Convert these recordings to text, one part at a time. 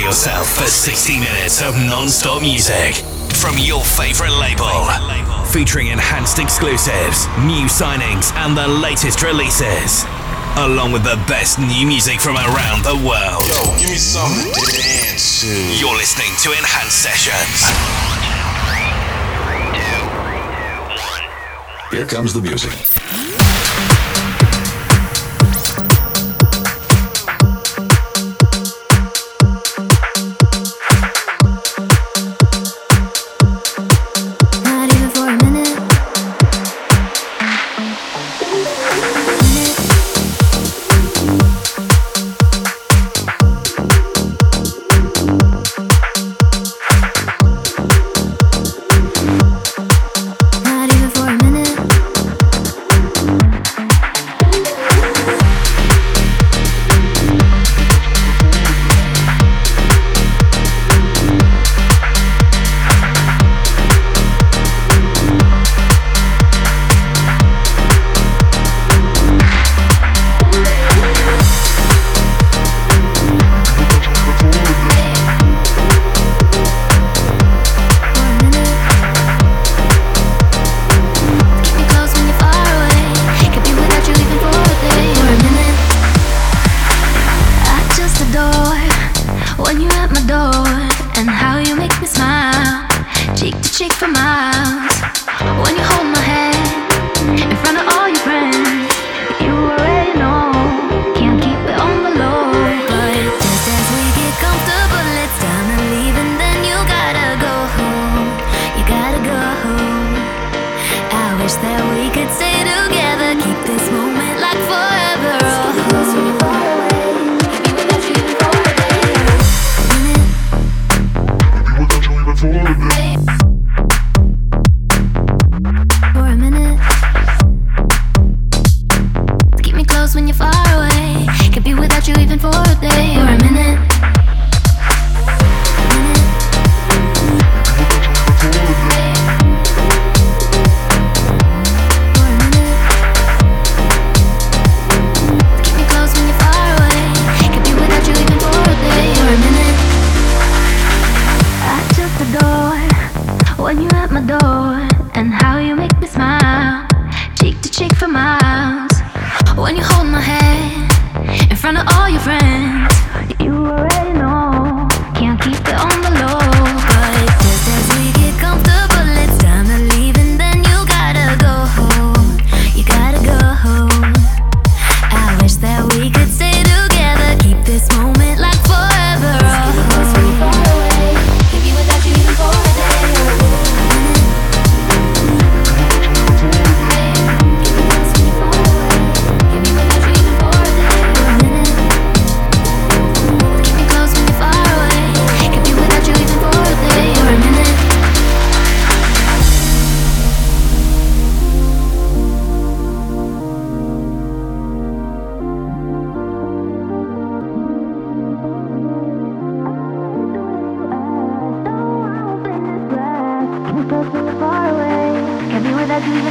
Prepare yourself for 60 minutes of non-stop music from your favorite label. Featuring enhanced exclusives, new signings, and the latest releases. Along with the best new music from around the world. Yo, give me something to dance to. You're listening to Enhanced Sessions. Here comes the music.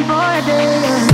for days.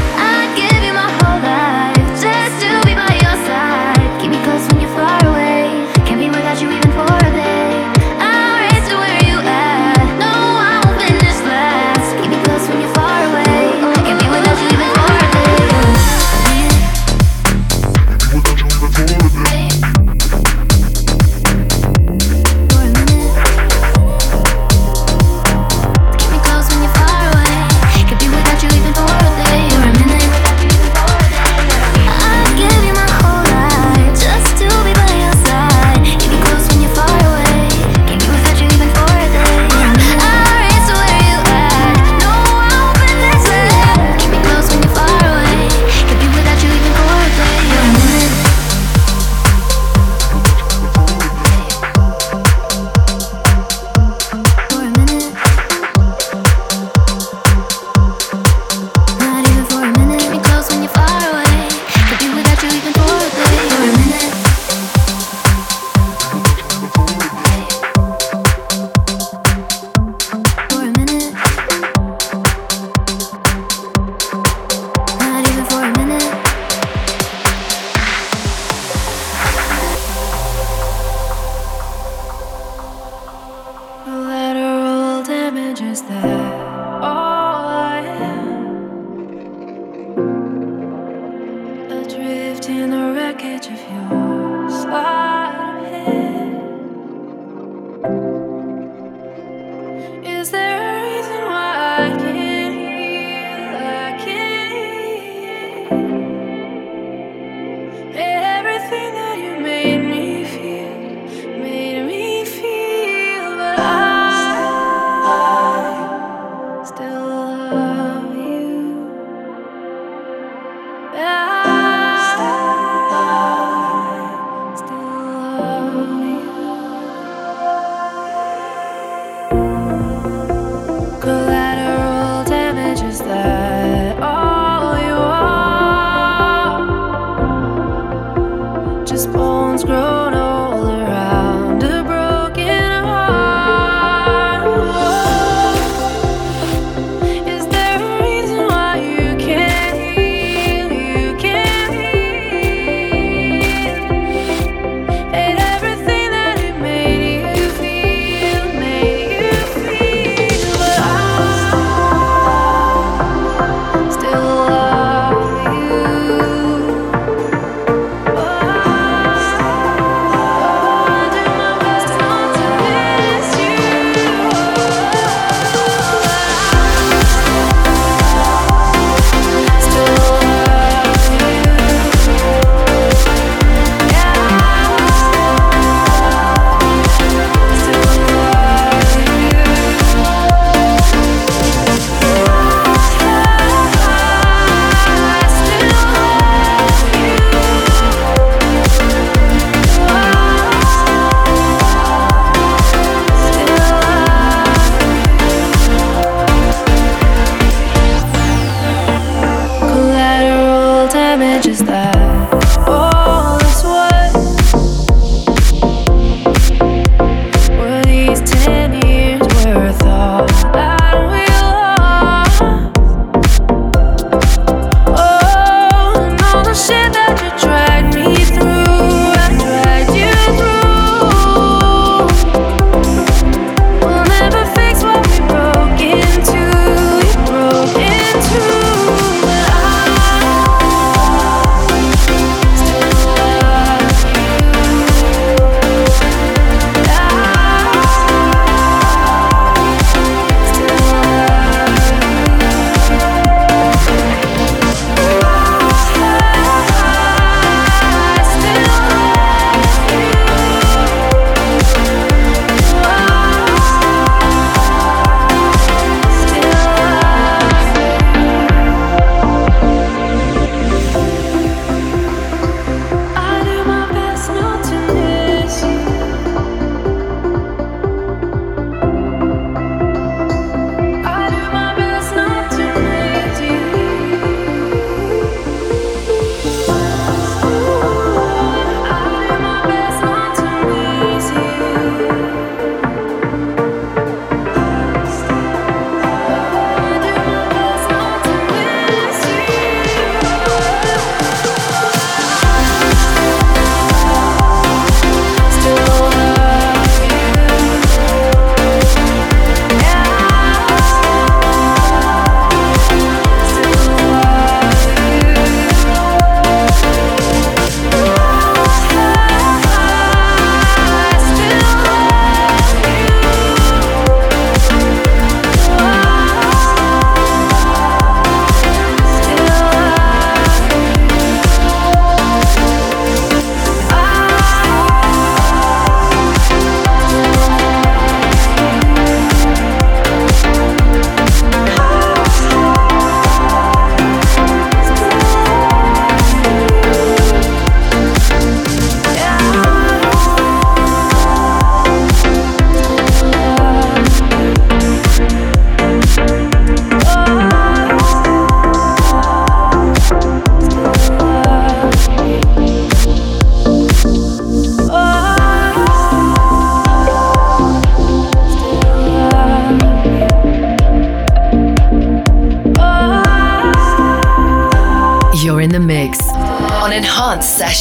everything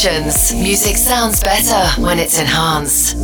Sessions. Music sounds better when it's enhanced.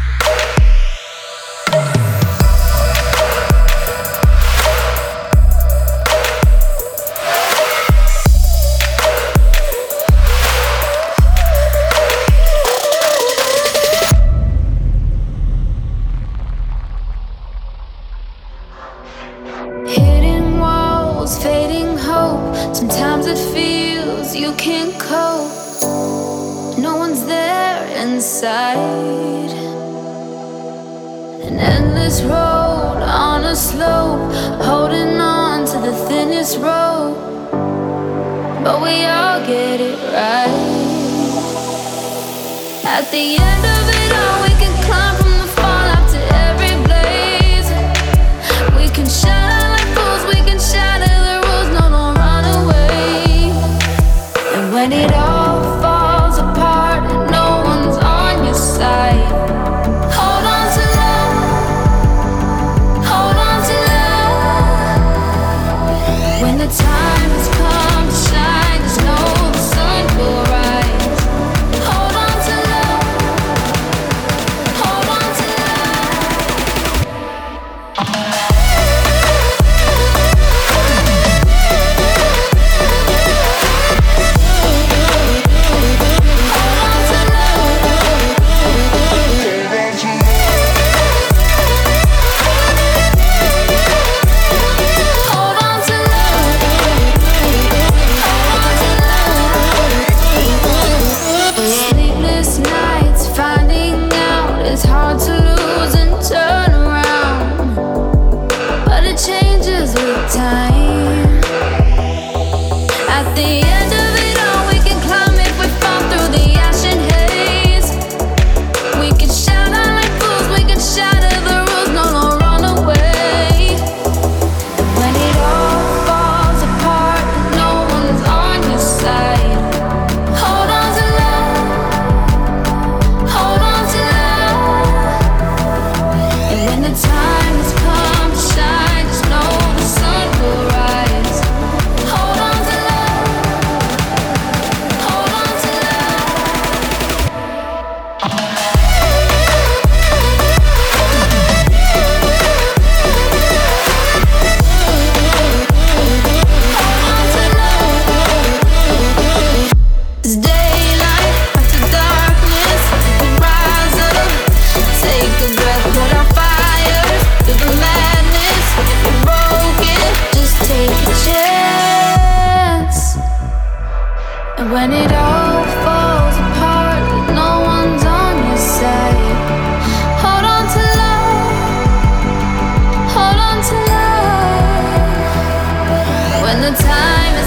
time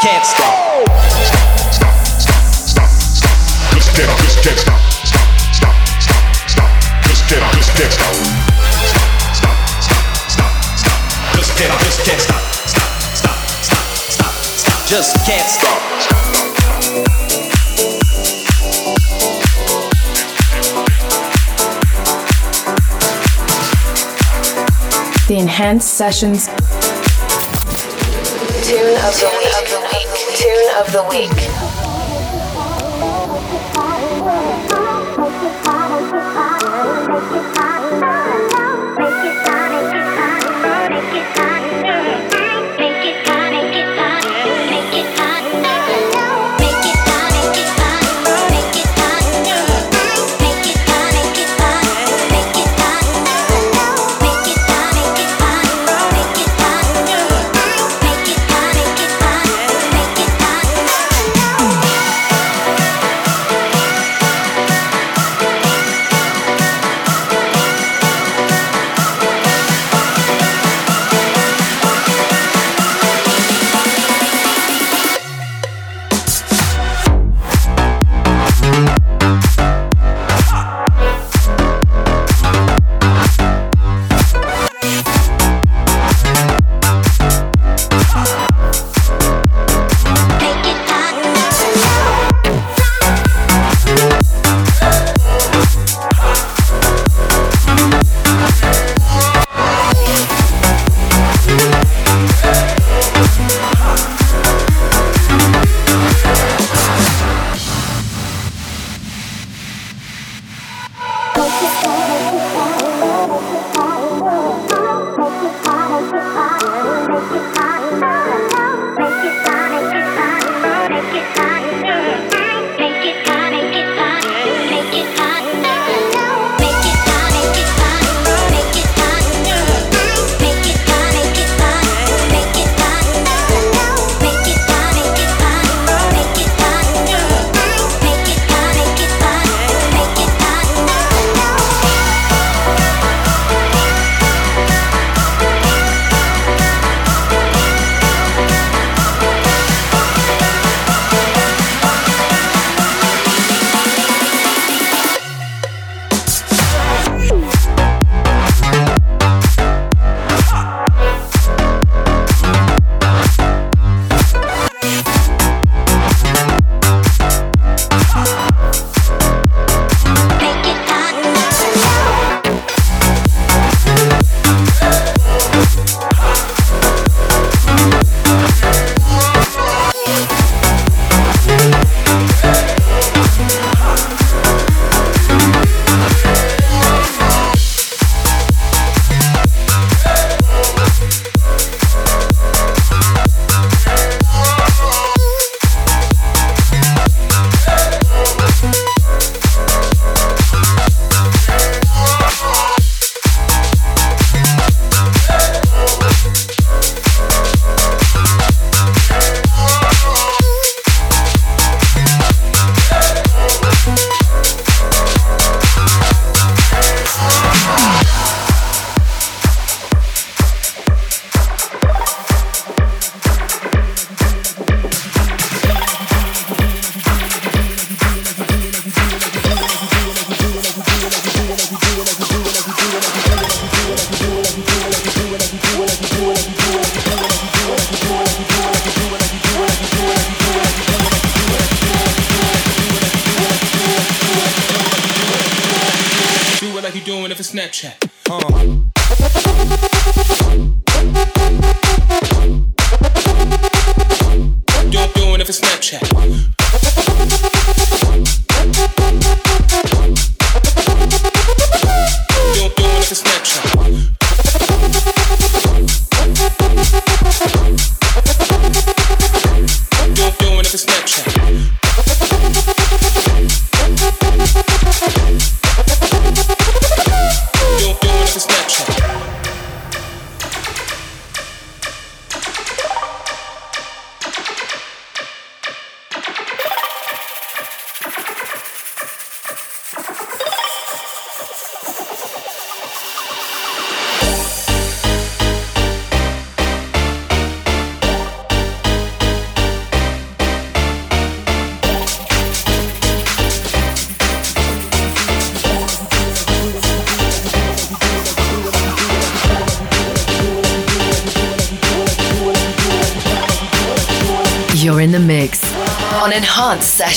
can't stop. Stop, stop, stop, stop, Just can't, just can't stop. Stop, stop, stop, stop. Just can't, just can't stop. Stop, stop, stop, stop, stop. Just can't, just can't stop. Stop, stop, stop, stop, stop. Just can't stop. The enhanced sessions Tune of the week. Of the week.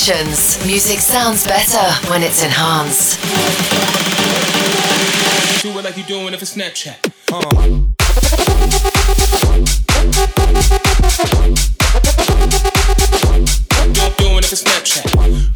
sessions. Music sounds better when it's enhanced. Do it like you're doing it for Snapchat. Uh. You're doing it for Snapchat.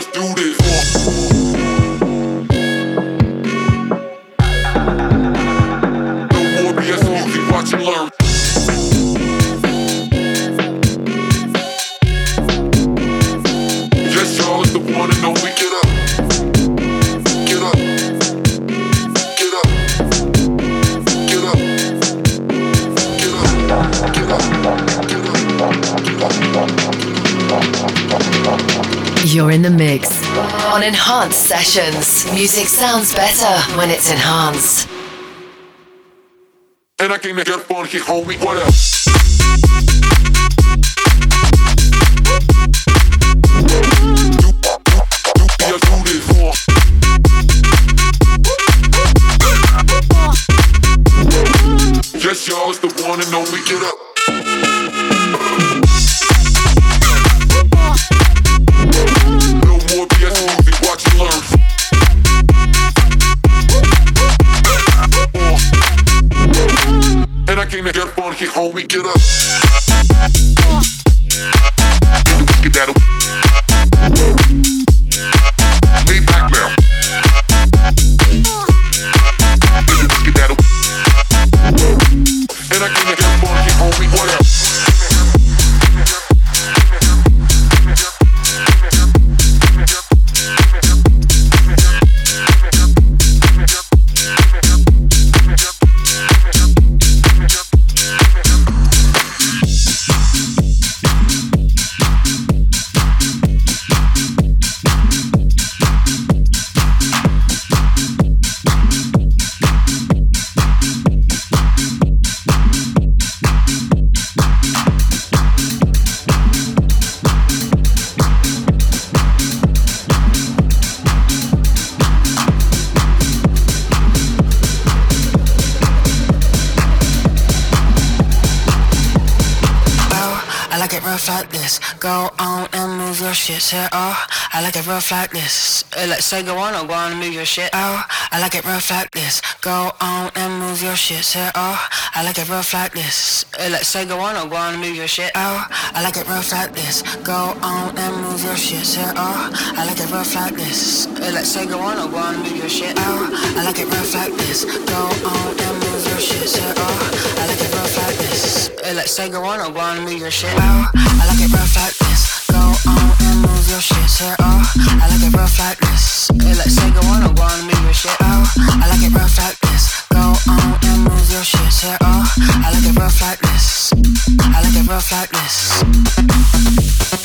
Just do this. Sessions, music sounds better when it's enhanced. And I get funky, homie. What? Your shit. Oh, I like it rough like this. Uh, Let's say go on or go on and move your shit. Oh, I like it rough like this. Go on and move your shit. Say, oh, I like it rough like this. Uh, Let's say go on or go on and move your shit. Oh, I like it rough like this. Go on and move your shit. Say, oh, I like it rough like this. Uh, Let's say go on or go on and move your shit. Oh, I like it rough like this. Go on and move your shit. Say, oh, I like it rough like this. Uh, Let's say go on or go on and move your shit. Oh, I like it rough like this. Your shit. Say, oh, I like it rough like this. Uh, Let's say go on or go on and move your shit. Oh, I like it rough like this. Go on and move your shit. Say, oh, I like it rough like this. I like it rough like this.